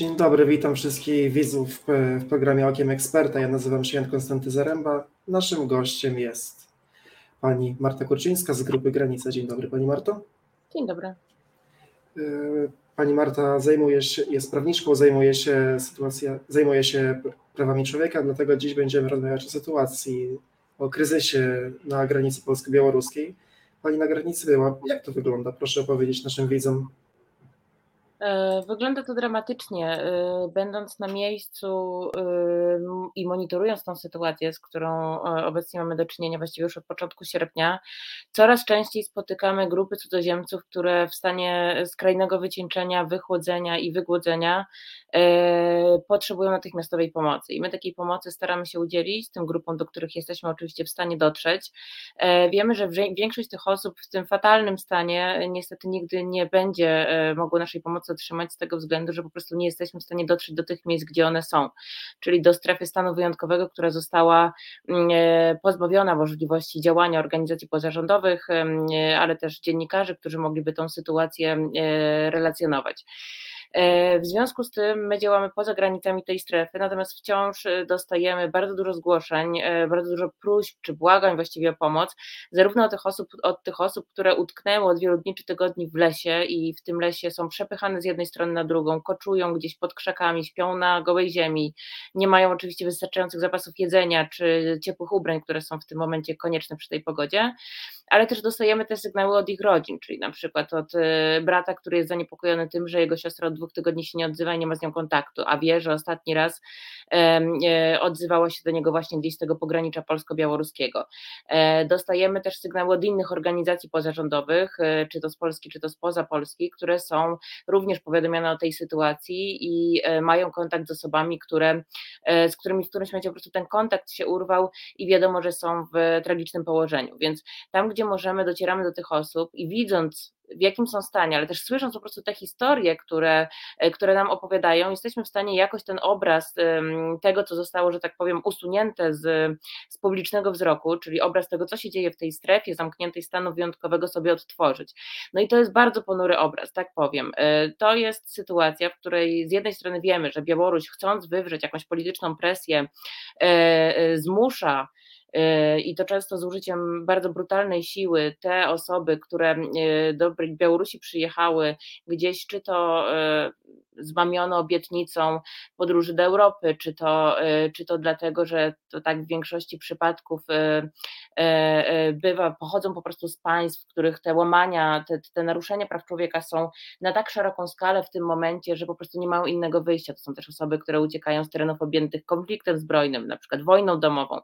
Dzień dobry, witam wszystkich widzów w programie Okiem Eksperta. Ja nazywam się Jan Konstanty Zaręba. Naszym gościem jest pani Marta Kurczyńska z grupy Granica. Dzień dobry, pani Marto. Dzień dobry. Y, pani Marta zajmuje się, jest prawniczką, zajmuje się, sytuacja, zajmuje się prawami człowieka, dlatego dziś będziemy rozmawiać o sytuacji, o kryzysie na granicy polsko-białoruskiej. Pani na granicy była. Jak to wygląda? Proszę opowiedzieć naszym widzom. E, wygląda to dramatycznie. E, będąc na miejscu e, i monitorując tą sytuację, z którą obecnie mamy do czynienia właściwie już od początku sierpnia, coraz częściej spotykamy grupy cudzoziemców, które w stanie skrajnego wycieńczenia, wychłodzenia i wygłodzenia potrzebują natychmiastowej pomocy. I my takiej pomocy staramy się udzielić tym grupom, do których jesteśmy oczywiście w stanie dotrzeć. Wiemy, że większość tych osób w tym fatalnym stanie niestety nigdy nie będzie mogło naszej pomocy otrzymać z tego względu, że po prostu nie jesteśmy w stanie dotrzeć do tych miejsc, gdzie one są, czyli do strefy stanu wyjątkowego, która została mm, e, pozbawiona możliwości działania organizacji pozarządowych, ale też dziennikarzy, którzy mogliby tą sytuację e, relacjonować. E, w związku z tym my działamy poza granicami tej strefy, natomiast wciąż e, dostajemy bardzo dużo zgłoszeń, e, bardzo dużo próśb czy błagań właściwie o pomoc, zarówno od tych osób, od tych osób, które utknęły od wielu dni czy tygodni w lesie i w tym lesie są przepychane z jednej strony na drugą, koczują gdzieś pod krzakami, śpią na gołej ziemi, nie mają oczywiście wystarczających zapasów jedzenia czy ciepłych ubrań, które są w tym momencie konieczne przy tej pogodzie, ale też dostajemy te sygnały od ich rodzin, czyli na przykład od brata, który jest zaniepokojony tym, że jego siostra od dwóch tygodni się nie odzywa i nie ma z nią kontaktu, a wie, że ostatni raz e, odzywała się do niego właśnie gdzieś z tego pogranicza polsko-białoruskiego. E, dostajemy też sygnały od innych organizacji pozarządowych, e, czy to z Polski, czy to spoza Polski, które są również powiadomione o tej sytuacji i mają kontakt z osobami, które, z którymi w którymś momencie po prostu ten kontakt się urwał i wiadomo, że są w tragicznym położeniu. Więc tam, gdzie możemy, docieramy do tych osób i widząc w jakim są stanie, ale też słysząc po prostu te historie, które, e, które nam opowiadają, jesteśmy w stanie jakoś ten obraz tego, co zostało, że tak powiem, usunięte z, z publicznego wzroku, czyli obraz tego, co się dzieje w tej strefie zamkniętej stanu wyjątkowego sobie odtworzyć. No i to jest bardzo ponury obraz, tak powiem. E, to jest sytuacja, w której z jednej strony wiemy, że Białoruś chcąc wywrzeć jakąś polityczną presję, e, zmusza i to często z użyciem bardzo brutalnej siły, te osoby, które e, do Białorusi przyjechały gdzieś, czy to e, zmamione obietnicą podróży do Europy, czy to, czy to dlatego, że to tak w większości przypadków bywa, pochodzą po prostu z państw, w których te łamania, te, te naruszenia praw człowieka są na tak szeroką skalę w tym momencie, że po prostu nie mają innego wyjścia. To są też osoby, które uciekają z terenów objętych konfliktem zbrojnym, na przykład wojną domową.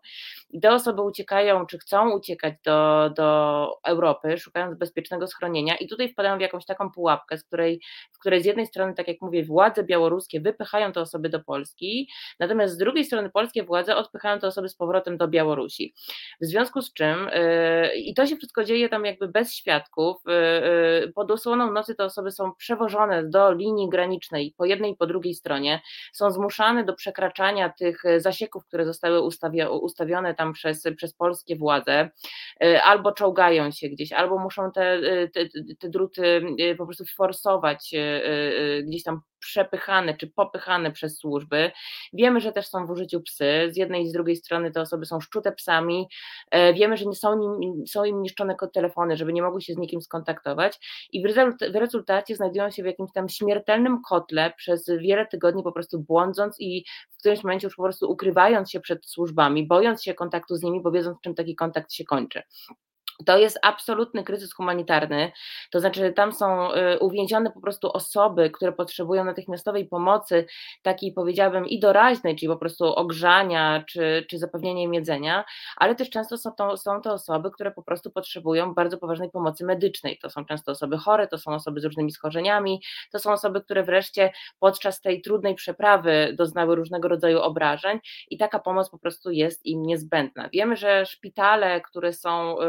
I te osoby uciekają, czy chcą uciekać do, do Europy, szukając bezpiecznego schronienia, i tutaj wpadają w jakąś taką pułapkę, z której, w której z jednej strony, tak jak mówię, władze białoruskie wypychają te osoby do Polski, natomiast z drugiej strony polskie władze odpychają te osoby z powrotem do Białorusi. W związku z czym, yy, i to się wszystko dzieje tam jakby bez świadków, yy, pod osłoną nocy te osoby są przewożone do linii granicznej po jednej i po drugiej stronie, są zmuszane do przekraczania tych zasieków, które zostały ustawione tam przez przez polskie władze, y, albo czołgają się gdzieś, albo muszą te, y, te, te druty y, po prostu forsować gdzieś tam przepychane czy popychane przez służby. Wiemy, że też są w użyciu psy. Z jednej i z drugiej strony te osoby są szczute psami. E, wiemy, że nie są, im, są im niszczone telefony, żeby nie mogły się z nikim skontaktować. I w rezultacie znajdują się w jakimś tam śmiertelnym kotle przez wiele tygodni, po prostu błądząc i w którymś momencie już po prostu ukrywając się przed służbami, bojąc się kontaktu z nimi, bo wiedząc, czym taki kontakt się kończy. To jest absolutny kryzys humanitarny, to znaczy tam są y, uwięzione po prostu osoby, które potrzebują natychmiastowej pomocy, takiej powiedziałabym i doraźnej, czyli po prostu ogrzania czy, czy zapewnienia im jedzenia, ale też często są to, są to osoby, które po prostu potrzebują bardzo poważnej pomocy medycznej. To są często osoby chore, to są osoby z różnymi schorzeniami, to są osoby, które wreszcie podczas tej trudnej przeprawy doznały różnego rodzaju obrażeń i taka pomoc po prostu jest im niezbędna. Wiemy, że szpitale, które są y,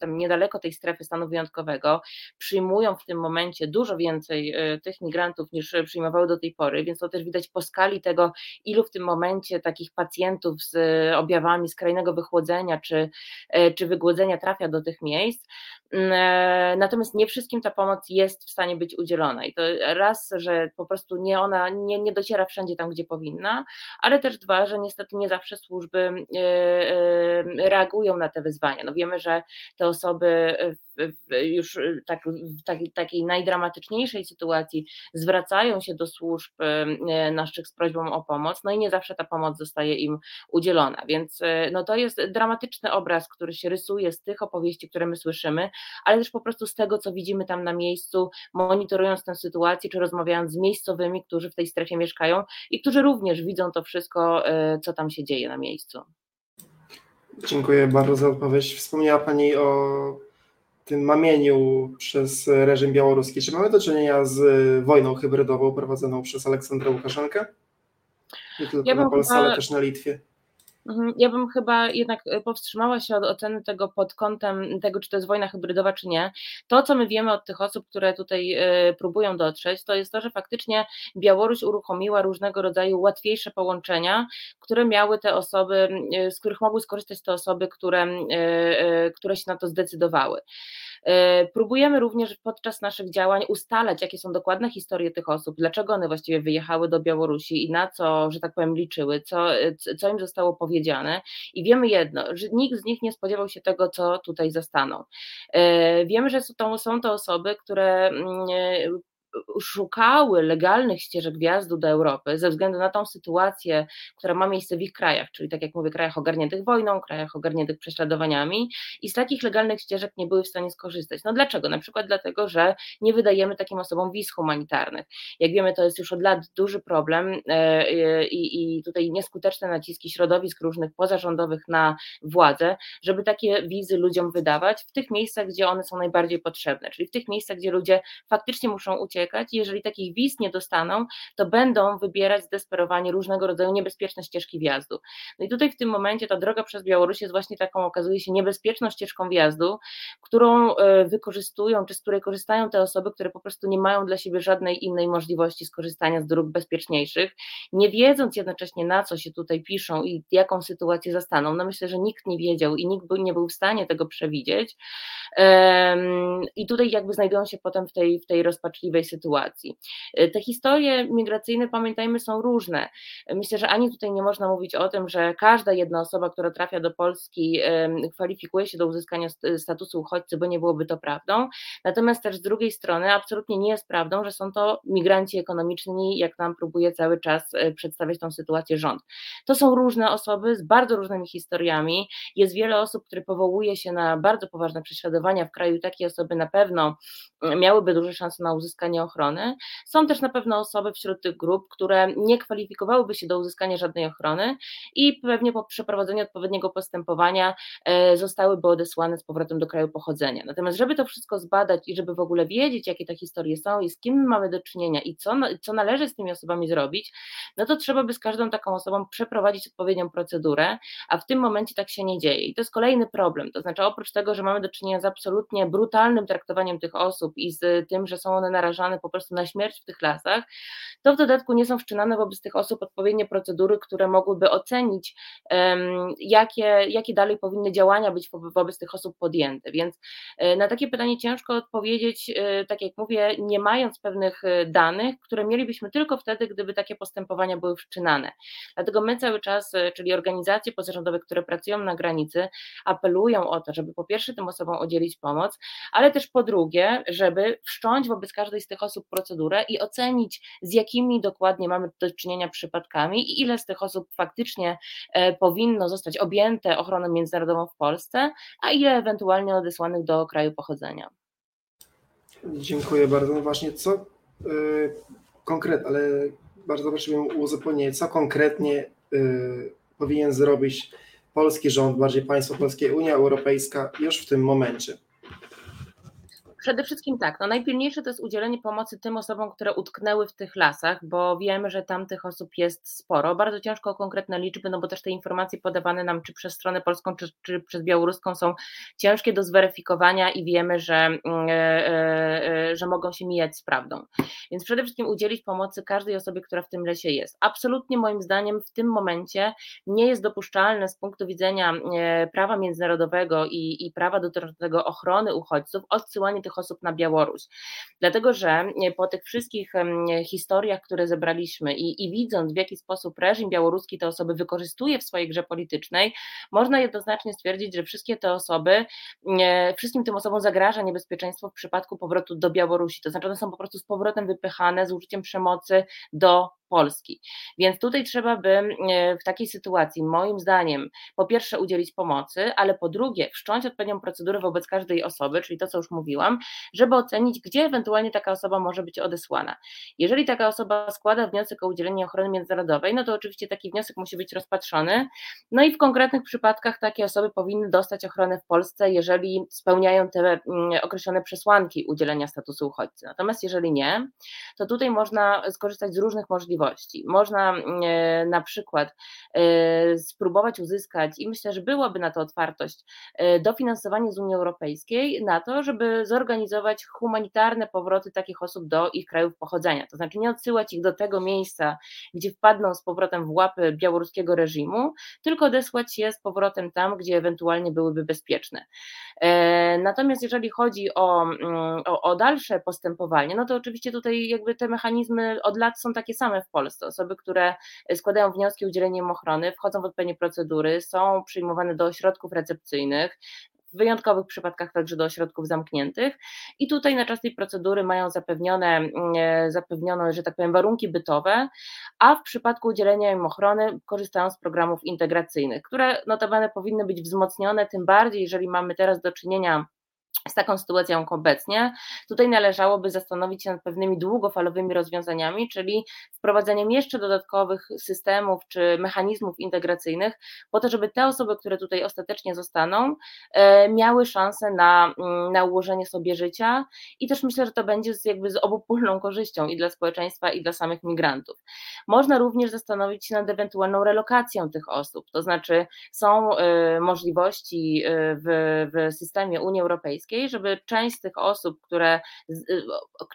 tam niedaleko tej strefy stanu wyjątkowego, przyjmują w tym momencie dużo więcej tych migrantów niż przyjmowały do tej pory, więc to też widać po skali tego, ilu w tym momencie takich pacjentów z objawami skrajnego wychłodzenia czy, czy wygłodzenia trafia do tych miejsc. Mm, e, natomiast nie wszystkim ta pomoc jest w stanie być udzielona i to raz, że po prostu nie ona nie, nie dociera wszędzie tam, gdzie powinna, ale też dwa, że niestety nie zawsze służby reagują na te wyzwania. No wiemy, że te osoby już tak, w takiej, najdramatyczniejszej sytuacji zwracają się do służb naszych z prośbą o pomoc, no i nie zawsze ta pomoc zostaje im udzielona, więc no to jest dramatyczny obraz, który się rysuje z tych opowieści, które my słyszymy, ale też po prostu z tego, co widzimy tam na miejscu, monitorując tę sytuację, czy rozmawiając z miejscowymi, którzy w tej strefie mieszkają i którzy również widzą to wszystko, co tam się dzieje na miejscu. Dziękuję bardzo za odpowiedź. Wspomniała Pani o tym mamieniu przez reżim białoruski. Czy mamy do czynienia z wojną hybrydową prowadzoną przez Aleksandra Łukaszenkę? Nie tylko ja na Polsce, chyba... ale też na Litwie. Mhm. Ja bym chyba jednak e, powstrzymała się od oceny tego pod kątem tego, czy to jest wojna hybrydowa, czy nie. To, co my wiemy od tych osób, które tutaj e, próbują dotrzeć, to jest to, że faktycznie Białoruś uruchomiła różnego rodzaju łatwiejsze połączenia, które miały te osoby, e, z których mogły skorzystać te osoby, które, które się na to zdecydowały. E, próbujemy również podczas naszych działań ustalać, jakie są dokładne historie tych osób, dlaczego one właściwie wyjechały do Białorusi i na co, że tak powiem, liczyły, co, co im zostało powiedziane. I wiemy jedno, że nikt z nich nie spodziewał się tego, co tutaj zastaną. E, wiemy, że są to, są to osoby, które mm, szukały legalnych ścieżek wjazdu do Europy ze względu na tą sytuację, która ma miejsce w ich krajach, czyli tak jak mówię, krajach ogarniętych wojną, krajach ogarniętych prześladowaniami i z takich legalnych ścieżek nie były w stanie skorzystać. No dlaczego? Na przykład dlatego, że nie wydajemy takim osobom wiz humanitarnych. Jak wiemy, to jest już od lat duży problem e, e, i, tutaj nieskuteczne naciski środowisk różnych pozarządowych na władzę, żeby takie wizy ludziom wydawać w tych miejscach, gdzie one są najbardziej potrzebne, czyli w tych miejscach, gdzie ludzie faktycznie muszą uciekać uciekać. Jeżeli takich wiz nie dostaną, to będą wybierać zdesperowanie różnego rodzaju niebezpieczne ścieżki wjazdu. No i tutaj w tym momencie ta droga przez Białoruś jest właśnie taką, okazuje się, niebezpieczną ścieżką wjazdu, którą e, wykorzystują, czy z której korzystają te osoby, które po prostu nie mają dla siebie żadnej innej możliwości skorzystania z dróg bezpieczniejszych, nie wiedząc jednocześnie na co się tutaj piszą i jaką sytuację zastaną. No myślę, że nikt nie wiedział i nikt nie był w stanie tego przewidzieć. I tutaj jakby znajdują się potem w tej, w tej rozpaczliwej sytuacji. E, te historie migracyjne, pamiętajmy, są różne. Myślę, że ani tutaj nie można mówić o tym, że każda jedna osoba, która trafia do Polski, kwalifikuje się do uzyskania statusu uchodźcy, bo nie byłoby to prawdą. Natomiast też z drugiej strony absolutnie nie jest prawdą, że są to migranci ekonomiczni, jak nam próbuje cały czas e, przedstawiać tą sytuację rząd. To są różne osoby z bardzo różnymi historiami. Jest wiele osób, które powołuje się na bardzo poważne prześladowania w kraju. Takie osoby na pewno miałyby duże szanse na uzyskanie ochrony. Są też na pewno osoby wśród tych grup, które nie kwalifikowałyby się do uzyskania żadnej ochrony i pewnie po przeprowadzeniu odpowiedniego postępowania e, zostałyby odesłane z powrotem do kraju pochodzenia. Natomiast, żeby to wszystko zbadać i żeby w ogóle wiedzieć, jakie te historie są i z kim mamy do czynienia i co, co należy z tymi osobami zrobić, no to trzeba by z każdą taką osobą przeprowadzić odpowiednią procedurę, a w tym momencie tak się nie dzieje. I to jest kolejny problem. To znaczy, oprócz tego, że mamy do czynienia z absolutnie brutalnym traktowaniem tych osób i z tym, że są one narażone narażane po prostu na śmierć w tych lasach, to w dodatku nie są wszczynane wobec tych osób odpowiednie procedury, które mogłyby ocenić, jakie, jakie dalej powinny działania być wobec tych osób podjęte. Więc e, na takie pytanie ciężko odpowiedzieć, e, tak jak mówię, nie mając pewnych e, danych, które mielibyśmy tylko wtedy, gdyby takie postępowania były wszczynane. Dlatego my cały czas, czyli organizacje pozarządowe, które pracują na granicy, apelują o to, żeby po pierwsze tym osobom udzielić pomoc, ale też po drugie, żeby wszcząć wobec każdej z tych osób procedurę i ocenić, z jakimi dokładnie mamy do czynienia przypadkami i ile z tych osób faktycznie e, powinno zostać objęte ochroną międzynarodową w Polsce, a ile ewentualnie odesłanych do kraju pochodzenia. Dziękuję bardzo. No właśnie, co yy, konkretnie, ale bardzo proszę o uzupełnienie, co konkretnie yy, powinien zrobić polski rząd, bardziej państwo polskie, Unia Europejska już w tym momencie? Przede wszystkim tak, no najpilniejsze to jest udzielenie pomocy tym osobom, które utknęły w tych lasach, bo wiemy, że tam tych osób jest sporo. Bardzo ciężko o konkretne liczby, no bo też te informacje podawane nam czy przez stronę polską, czy, czy przez białoruską są ciężkie do zweryfikowania i wiemy, że, mm, e, e, e, że mogą się mijać z prawdą. Więc przede wszystkim udzielić pomocy każdej osobie, która w tym lesie jest. Absolutnie moim zdaniem w tym momencie nie jest dopuszczalne z punktu widzenia prawa międzynarodowego i, i prawa dotyczącego ochrony uchodźców odsyłanie tych osób na Białoruś. Dlatego, że po tych wszystkich historiach, które zebraliśmy i, i widząc, w jaki sposób reżim białoruski te osoby wykorzystuje w swojej grze politycznej, można jednoznacznie stwierdzić, że wszystkie te osoby, wszystkim tym osobom zagraża niebezpieczeństwo w przypadku powrotu do Białorusi. To znaczy, one są po prostu z powrotem wypychane z użyciem przemocy do Polski. Więc tutaj trzeba by e, w takiej sytuacji, moim zdaniem, po pierwsze udzielić pomocy, ale po drugie wszcząć odpowiednią procedurę wobec każdej osoby, czyli to, co już mówiłam, żeby ocenić, gdzie ewentualnie taka osoba może być odesłana. Jeżeli taka osoba składa wniosek o udzielenie ochrony międzynarodowej, no to oczywiście taki wniosek musi być rozpatrzony. No i w konkretnych przypadkach takie osoby powinny dostać ochronę w Polsce, jeżeli spełniają te mm, określone przesłanki udzielenia statusu uchodźcy. Natomiast jeżeli nie, to tutaj można skorzystać z różnych możliwości możliwości. Można mm, e, na przykład e, spróbować uzyskać, i myślę, że byłaby na to otwartość, e, dofinansowanie z Unii Europejskiej na to, żeby zorganizować humanitarne powroty takich osób do ich krajów pochodzenia. To znaczy nie odsyłać ich do tego miejsca, gdzie wpadną z powrotem w łapy białoruskiego reżimu, tylko odesłać je z powrotem tam, gdzie ewentualnie byłyby bezpieczne. Natomiast jeżeli chodzi o, mm, o, o dalsze postępowanie, no to oczywiście tutaj jakby te mechanizmy od lat są takie same w Polsce. Osoby, które składają wnioski o udzielenie im ochrony, wchodzą w odpowiednie procedury, są przyjmowane do ośrodków recepcyjnych, w wyjątkowych przypadkach także do ośrodków zamkniętych i tutaj na czas tej procedury mają zapewnione, mm, e, zapewnione, że tak powiem, warunki bytowe, a w przypadku udzielenia im ochrony korzystają z programów integracyjnych, które notabene powinny być wzmocnione, tym bardziej jeżeli mamy teraz do czynienia z taką sytuacją jak obecnie, tutaj należałoby zastanowić się nad pewnymi długofalowymi rozwiązaniami, czyli wprowadzeniem jeszcze dodatkowych systemów czy mechanizmów integracyjnych, po to, żeby te osoby, które tutaj ostatecznie zostaną, e, miały szansę na, mm, na ułożenie sobie życia i też myślę, że to będzie z, jakby z obopólną korzyścią i dla społeczeństwa, i dla samych migrantów. Można również zastanowić się nad ewentualną relokacją tych osób, to znaczy są y, możliwości e, w, w systemie Unii Europejskiej, Europejskiej, żeby część z tych osób, które y,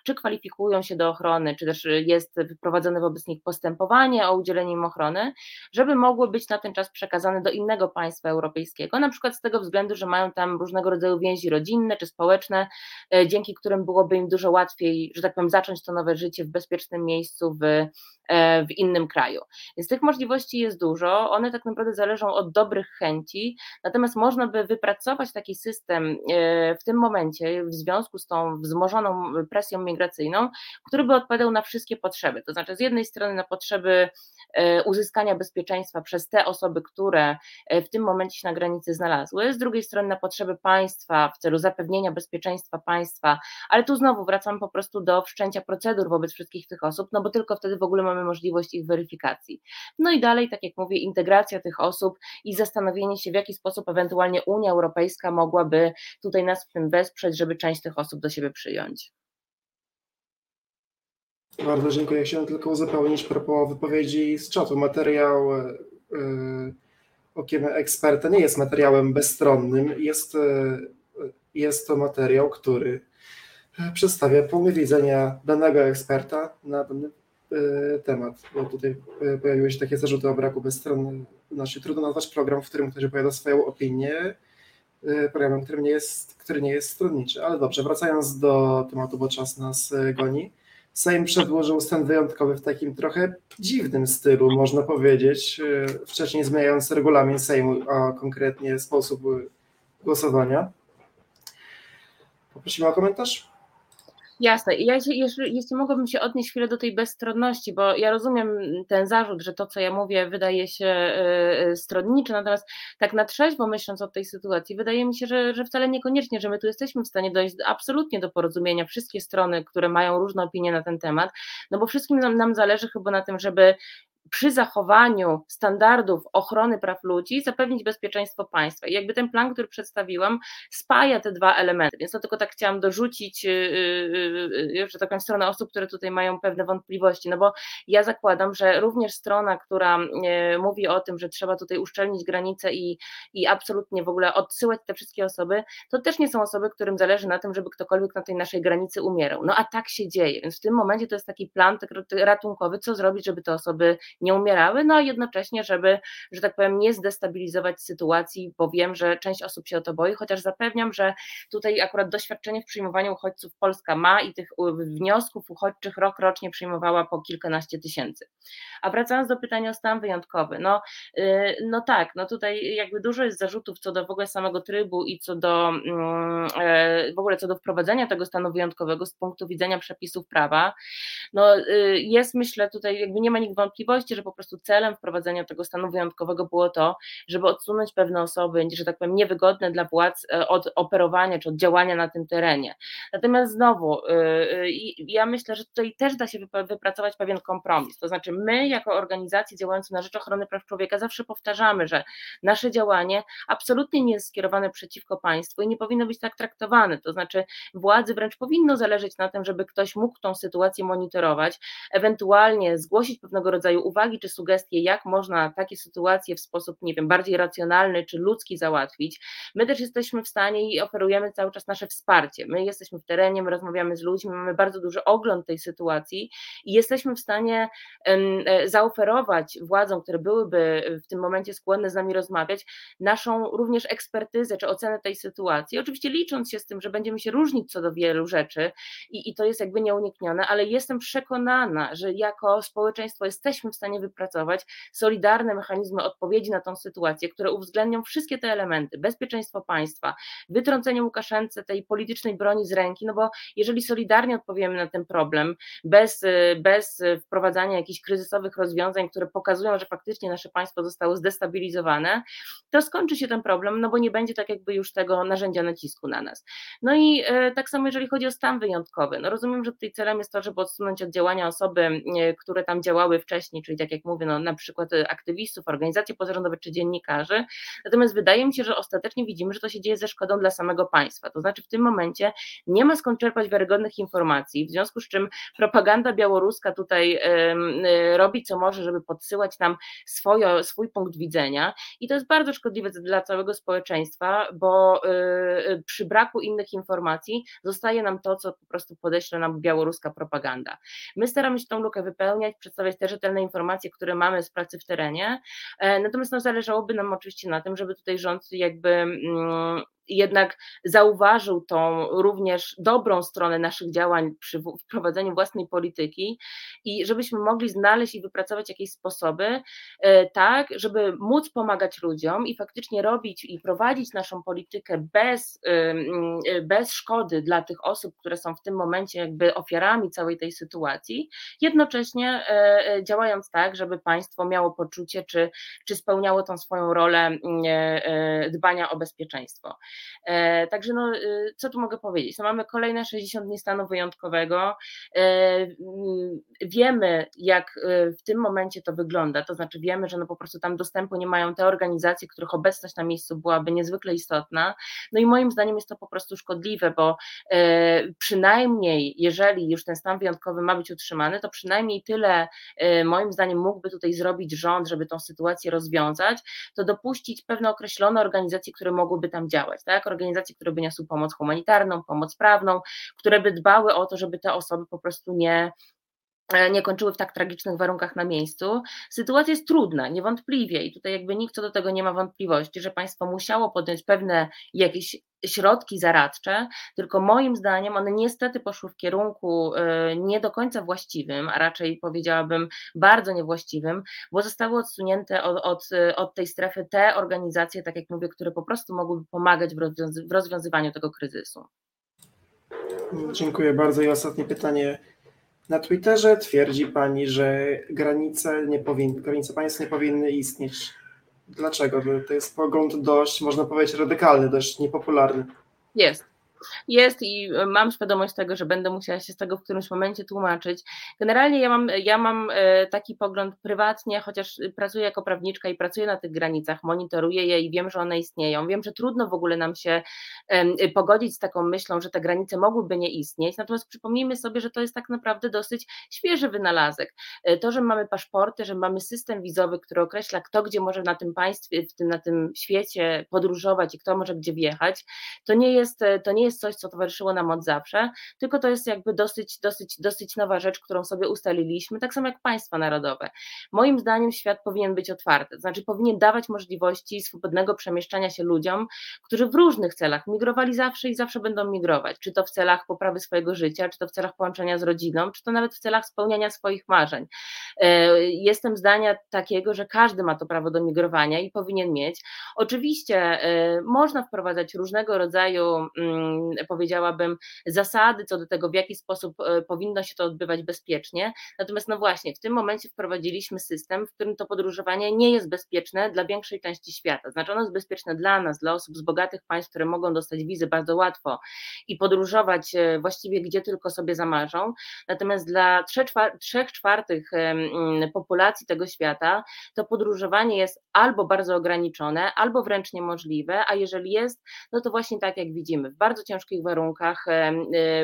czy kwalifikują się do ochrony, czy też jest wyprowadzone wobec nich postępowanie o udzielenie im ochrony, żeby mogły być na ten czas przekazane do innego państwa europejskiego, na przykład z tego względu, że mają tam różnego rodzaju więzi rodzinne czy społeczne, e, dzięki którym byłoby im dużo łatwiej, że tak powiem, zacząć to nowe życie w bezpiecznym miejscu, w w innym kraju. Więc tych możliwości jest dużo, one tak naprawdę zależą od dobrych chęci, natomiast można by wypracować taki system e, w tym momencie w związku z tą wzmożoną presją migracyjną, który by odpowiadał na wszystkie potrzeby. To znaczy, z jednej strony na potrzeby e, uzyskania bezpieczeństwa przez te osoby, które w tym momencie się na granicy znalazły, z drugiej strony na potrzeby państwa w celu zapewnienia bezpieczeństwa państwa, ale tu znowu wracam po prostu do wszczęcia procedur wobec wszystkich tych osób, no bo tylko wtedy w ogóle mamy mamy możliwość ich weryfikacji. No i dalej, tak jak mówię, integracja tych osób i zastanowienie się, w jaki sposób ewentualnie Unia Europejska mogłaby tutaj nas w tym wesprzeć, żeby część tych osób do siebie przyjąć. Bardzo dziękuję. Chciałem tylko uzupełnić propos wypowiedzi z czatu. Materiał yy, okiem eksperta nie jest materiałem bezstronnym. Jest, yy, jest to materiał, który przedstawia punkt widzenia danego eksperta na dany E, temat, bo tutaj e, pojawiły się takie zarzuty o braku bezstronności. Znaczy, trudno nazwać program, w którym ktoś opowiada swoją opinię, e, programem, który nie jest, który nie jest stronniczy. Ale dobrze, wracając do tematu, bo czas nas goni. Sejm przedłożył stan wyjątkowy w takim trochę dziwnym stylu, można powiedzieć, wcześniej zmieniając regulamin Sejmu, a konkretnie sposób głosowania. Poprosimy o komentarz. Jasne. Ja jeśli, jeśli mogłabym się odnieść chwilę do tej bezstronności, bo ja rozumiem ten zarzut, że to, co ja mówię, wydaje się y, y, stronnicze, natomiast tak na trzeźwo myśląc o tej sytuacji, wydaje mi się, że, że wcale niekoniecznie, że my tu jesteśmy w stanie dojść absolutnie do porozumienia, wszystkie strony, które mają różne opinie na ten temat, no bo wszystkim nam, nam zależy chyba na tym, żeby przy zachowaniu standardów ochrony praw ludzi zapewnić bezpieczeństwo państwa. I jakby ten plan, który przedstawiłam, spaja te dwa elementy. Więc to tylko tak chciałam dorzucić, że tak powiem, stronę osób, które tutaj mają pewne wątpliwości, no bo ja zakładam, że również strona, która mówi o tym, że trzeba tutaj uszczelnić granice i, i absolutnie w ogóle odsyłać te wszystkie osoby, to też nie są osoby, którym zależy na tym, żeby ktokolwiek na tej naszej granicy umierał. No a tak się dzieje, więc w tym momencie to jest taki plan ratunkowy, co zrobić, żeby te osoby nie umierały, no a jednocześnie, żeby, że tak powiem, nie zdestabilizować sytuacji, bo wiem, że część osób się o to boi, chociaż zapewniam, że tutaj akurat doświadczenie w przyjmowaniu uchodźców Polska ma i tych wniosków uchodźczych rok rocznie przyjmowała po kilkanaście tysięcy. A wracając do pytania o stan wyjątkowy, no, y, no tak, no tutaj jakby dużo jest zarzutów co do w ogóle samego trybu i co do mm, e, w ogóle co do wprowadzenia tego stanu wyjątkowego z punktu widzenia przepisów prawa. No y, jest myślę tutaj jakby nie ma nikt wątpliwości, że po prostu celem wprowadzenia tego stanu wyjątkowego było to, żeby odsunąć pewne osoby, że tak powiem, niewygodne dla władz e, od operowania czy od działania na tym terenie. Natomiast znowu, y, ja myślę, że tutaj też da się wypracować pewien kompromis. To znaczy, my, jako organizacje działające na rzecz ochrony praw człowieka, zawsze powtarzamy, że nasze działanie absolutnie nie jest skierowane przeciwko państwu i nie powinno być tak traktowane. To znaczy, władzy wręcz powinno zależeć na tym, żeby ktoś mógł tą sytuację monitorować, ewentualnie zgłosić pewnego rodzaju uwagi czy sugestie, jak można takie sytuacje w sposób, nie wiem, bardziej racjonalny czy ludzki załatwić. My też jesteśmy w stanie i oferujemy cały czas nasze wsparcie. My jesteśmy w terenie, my rozmawiamy z ludźmi, mamy bardzo duży ogląd tej sytuacji i jesteśmy w stanie e, zaoferować władzom, które byłyby w tym momencie skłonne z nami rozmawiać, naszą również ekspertyzę czy ocenę tej sytuacji. Oczywiście licząc się z tym, że będziemy się różnić co do wielu rzeczy i, i to jest jakby nieuniknione, ale jestem przekonana, że jako społeczeństwo jesteśmy w stanie wypracować solidarne mechanizmy odpowiedzi na tą sytuację, które uwzględnią wszystkie te elementy, bezpieczeństwo państwa, wytrącenie Łukaszence tej politycznej broni z ręki, no bo jeżeli solidarnie odpowiemy na ten problem, bez, bez wprowadzania jakichś kryzysowych rozwiązań, które pokazują, że faktycznie nasze państwo zostało zdestabilizowane, to skończy się ten problem, no bo nie będzie tak jakby już tego narzędzia nacisku na nas. No i e, tak samo jeżeli chodzi o stan wyjątkowy, no rozumiem, że tutaj celem jest to, żeby odsunąć od działania osoby, e, które tam działały wcześniej, czyli tak jak mówię, no na przykład aktywistów, organizacje pozarządowe czy dziennikarzy, natomiast wydaje mi się, że ostatecznie widzimy, że to się dzieje ze szkodą dla samego państwa, to znaczy w tym momencie nie ma skąd czerpać wiarygodnych informacji, w związku z czym propaganda białoruska tutaj y, robi co może, żeby podsyłać nam swoje, swój punkt widzenia. I to jest bardzo szkodliwe dla całego społeczeństwa, bo y, y, przy braku innych informacji zostaje nam to, co po prostu podeśle nam białoruska propaganda. My staramy się tą lukę wypełniać, przedstawiać te rzetelne informacje, które mamy z pracy w terenie, e, natomiast no, zależałoby nam oczywiście na tym, żeby tutaj rząd jakby mm, jednak zauważył tą również dobrą stronę naszych działań przy wprowadzeniu własnej polityki i żebyśmy mogli znaleźć i wypracować jakieś sposoby, e, tak, żeby móc pomagać ludziom i faktycznie robić i prowadzić naszą politykę bez, e, bez szkody dla tych osób, które są w tym momencie jakby ofiarami całej tej sytuacji, jednocześnie e, działając tak, żeby państwo miało poczucie, czy, czy spełniało tą swoją rolę dbania o bezpieczeństwo. E, także no, y, co tu mogę powiedzieć? No, mamy kolejne 60 dni stanu wyjątkowego. E, mm, wiemy, jak y, w tym momencie to wygląda, to znaczy wiemy, że no po prostu tam dostępu nie mają te organizacje, których obecność na miejscu byłaby niezwykle istotna. No i moim zdaniem jest to po prostu szkodliwe, bo e, przynajmniej jeżeli już ten stan wyjątkowy ma być utrzymany, to przynajmniej tyle moim zdaniem mógłby tutaj zrobić rząd, żeby tą sytuację rozwiązać, to dopuścić pewne określone organizacje, które mogłyby tam działać, tak? Organizacje, które by niosły pomoc humanitarną, pomoc prawną, które by dbały o to, żeby te osoby po prostu nie, nie kończyły w tak tragicznych warunkach na miejscu. Sytuacja jest trudna, niewątpliwie, i tutaj jakby nikt co do tego nie ma wątpliwości, że państwo musiało podjąć pewne jakieś środki zaradcze, tylko moim zdaniem one niestety poszły w kierunku e, nie do końca właściwym, a raczej powiedziałabym bardzo niewłaściwym, bo zostały odsunięte od, od, od tej strefy te organizacje, tak jak mówię, które po prostu mogłyby pomagać w, rozwiązy w rozwiązywaniu tego kryzysu. Dziękuję bardzo. I ostatnie pytanie. Na Twitterze twierdzi Pani, że granice, nie powin, granice państw nie powinny istnieć. Dlaczego? To jest pogląd dość, można powiedzieć, radykalny, dość niepopularny. Jest. Jest i mam świadomość tego, że będę musiała się z tego w którymś momencie tłumaczyć. Generalnie ja mam, ja mam e, taki pogląd prywatnie, chociaż pracuję jako prawniczka i pracuję na tych granicach, monitoruję je i wiem, że one istnieją. Wiem, że trudno w ogóle nam się pogodzić z taką myślą, że te granice mogłyby nie istnieć. Natomiast przypomnijmy sobie, że to jest tak naprawdę dosyć świeży wynalazek. E, to, że mamy paszporty, że mamy system wizowy, który określa, kto gdzie może na tym państwie, na tym świecie podróżować i kto może gdzie wjechać, to nie jest, e, to nie jest coś, co towarzyszyło nam od zawsze, tylko to jest jakby dosyć, dosyć, dosyć nowa rzecz, którą sobie ustaliliśmy, tak samo jak państwa narodowe. Moim zdaniem świat powinien być otwarty, to znaczy powinien dawać możliwości swobodnego przemieszczania się ludziom, którzy w różnych celach migrowali zawsze i zawsze będą migrować, czy to w celach poprawy swojego życia, czy to w celach połączenia z rodziną, czy to nawet w celach spełniania swoich marzeń. E, jestem zdania takiego, że każdy ma to prawo do migrowania i powinien mieć. Oczywiście e, można wprowadzać różnego rodzaju, mm, powiedziałabym, zasady co do tego, w jaki sposób e, powinno się to odbywać bezpiecznie. Natomiast, no właśnie, w tym momencie wprowadziliśmy system, w którym to podróżowanie nie jest bezpieczne dla większej części świata. Znaczy, ono jest bezpieczne dla nas, dla osób z bogatych państw, które mogą dostać wizy bardzo łatwo i podróżować właściwie gdzie tylko sobie zamarzą. Natomiast dla trzech czwartych populacji tego świata to podróżowanie jest albo bardzo ograniczone, albo wręcz niemożliwe, a jeżeli jest, no to właśnie tak jak widzimy, w bardzo ciężkich warunkach, e,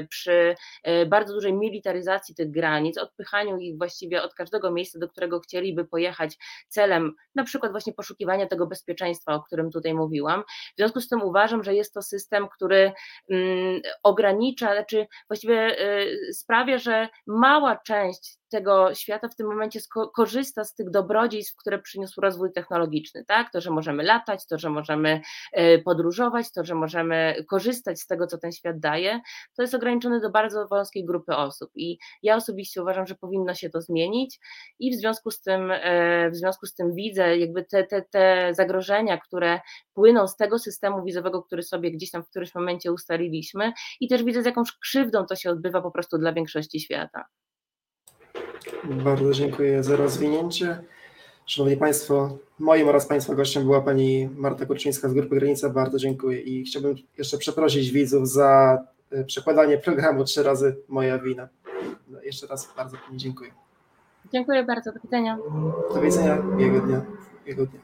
przy e, bardzo dużej militaryzacji tych granic, odpychaniu ich właściwie od każdego miejsca, do którego chcieliby pojechać celem na przykład właśnie poszukiwania tego bezpieczeństwa, o którym tutaj mówiłam. W związku z tym uważam, że jest to system, który mm, ogranicza, znaczy właściwie e, sprawia, że mała część tego świata w tym momencie korzysta z tych dobrodziejstw, które przyniósł rozwój technologiczny, tak? To, że możemy latać, to, że możemy e, podróżować, to, że możemy korzystać z tego, co ten świat daje, to jest ograniczone do bardzo wąskiej grupy osób. I ja osobiście uważam, że powinno się to zmienić i w związku z tym, e, w związku z tym widzę jakby te, te, te zagrożenia, które płyną z tego systemu wizowego, który sobie gdzieś tam w którymś momencie ustaliliśmy i też widzę, z jaką krzywdą to się odbywa po prostu dla większości świata. Bardzo dziękuję za rozwinięcie. Szanowni Państwo, moim oraz Państwa gościem była Pani Marta Kurczyńska z Grupy Granica. Bardzo dziękuję i chciałbym jeszcze przeprosić widzów za e, przekładanie programu trzy razy moja wina. No, jeszcze raz bardzo Pani dziękuję. Dziękuję bardzo, do widzenia. Do widzenia, miłego dnia. Miłego dnia.